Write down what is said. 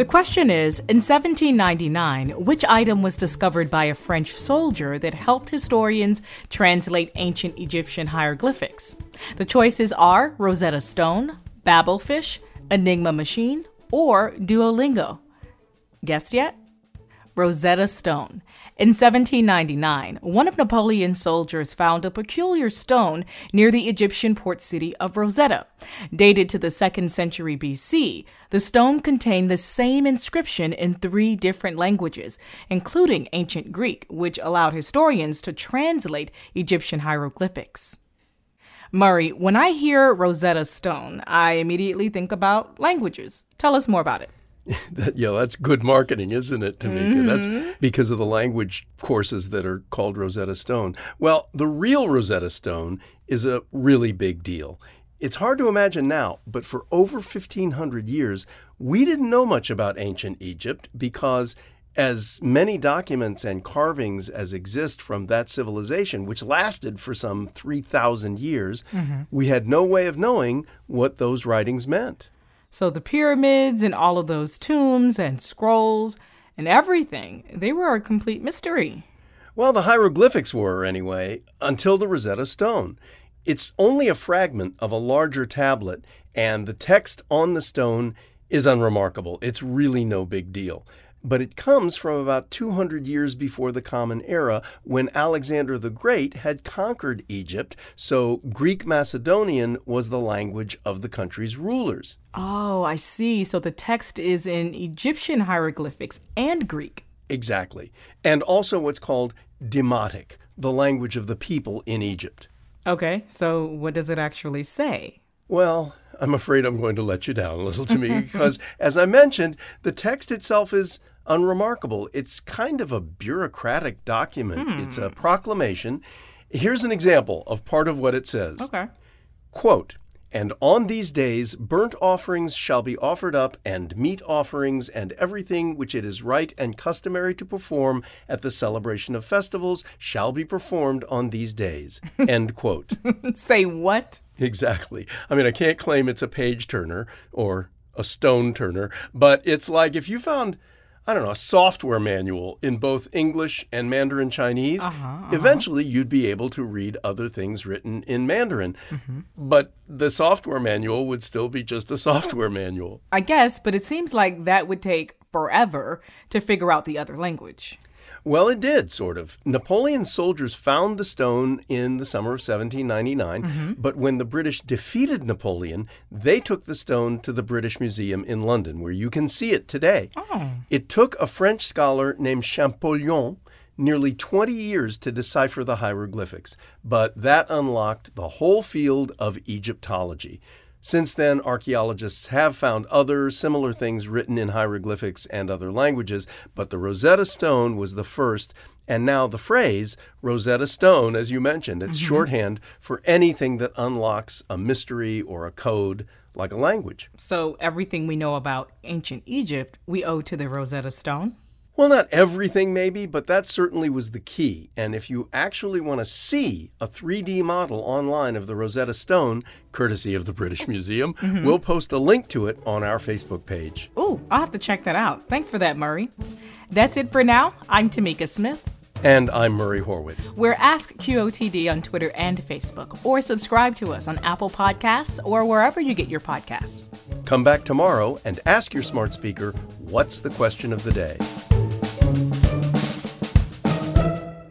The question is In 1799, which item was discovered by a French soldier that helped historians translate ancient Egyptian hieroglyphics? The choices are Rosetta Stone, Babelfish, Enigma Machine, or Duolingo. Guessed yet? Rosetta Stone. In 1799, one of Napoleon's soldiers found a peculiar stone near the Egyptian port city of Rosetta. Dated to the 2nd century BC, the stone contained the same inscription in three different languages, including ancient Greek, which allowed historians to translate Egyptian hieroglyphics. Murray, when I hear Rosetta Stone, I immediately think about languages. Tell us more about it. that, yeah, that's good marketing, isn't it, Tamika? Mm-hmm. That's because of the language courses that are called Rosetta Stone. Well, the real Rosetta Stone is a really big deal. It's hard to imagine now, but for over 1,500 years, we didn't know much about ancient Egypt because as many documents and carvings as exist from that civilization, which lasted for some 3,000 years, mm-hmm. we had no way of knowing what those writings meant. So the pyramids and all of those tombs and scrolls and everything, they were a complete mystery. Well, the hieroglyphics were, anyway, until the Rosetta Stone. It's only a fragment of a larger tablet, and the text on the stone is unremarkable. It's really no big deal but it comes from about 200 years before the Common Era when Alexander the Great had conquered Egypt, so Greek Macedonian was the language of the country's rulers. Oh, I see. So the text is in Egyptian hieroglyphics and Greek. Exactly. And also what's called Demotic, the language of the people in Egypt. Okay, so what does it actually say? Well, I'm afraid I'm going to let you down a little to me because, as I mentioned, the text itself is unremarkable. It's kind of a bureaucratic document, hmm. it's a proclamation. Here's an example of part of what it says. Okay. Quote, and on these days burnt offerings shall be offered up, and meat offerings, and everything which it is right and customary to perform at the celebration of festivals shall be performed on these days. End quote. Say what? Exactly. I mean, I can't claim it's a page turner or a stone turner, but it's like if you found I don't know, a software manual in both English and Mandarin Chinese, uh-huh, uh-huh. eventually you'd be able to read other things written in Mandarin. Mm-hmm. But the software manual would still be just a software manual. I guess, but it seems like that would take forever to figure out the other language. Well, it did, sort of. Napoleon's soldiers found the stone in the summer of 1799, mm-hmm. but when the British defeated Napoleon, they took the stone to the British Museum in London, where you can see it today. Oh. It took a French scholar named Champollion nearly 20 years to decipher the hieroglyphics, but that unlocked the whole field of Egyptology. Since then, archaeologists have found other similar things written in hieroglyphics and other languages, but the Rosetta Stone was the first. And now the phrase Rosetta Stone, as you mentioned, it's mm-hmm. shorthand for anything that unlocks a mystery or a code like a language. So everything we know about ancient Egypt, we owe to the Rosetta Stone? Well, not everything, maybe, but that certainly was the key. And if you actually want to see a 3D model online of the Rosetta Stone, courtesy of the British Museum, mm-hmm. we'll post a link to it on our Facebook page. Ooh, I'll have to check that out. Thanks for that, Murray. That's it for now. I'm Tamika Smith. And I'm Murray Horwitz. We're Ask QOTD on Twitter and Facebook, or subscribe to us on Apple Podcasts or wherever you get your podcasts. Come back tomorrow and ask your smart speaker what's the question of the day?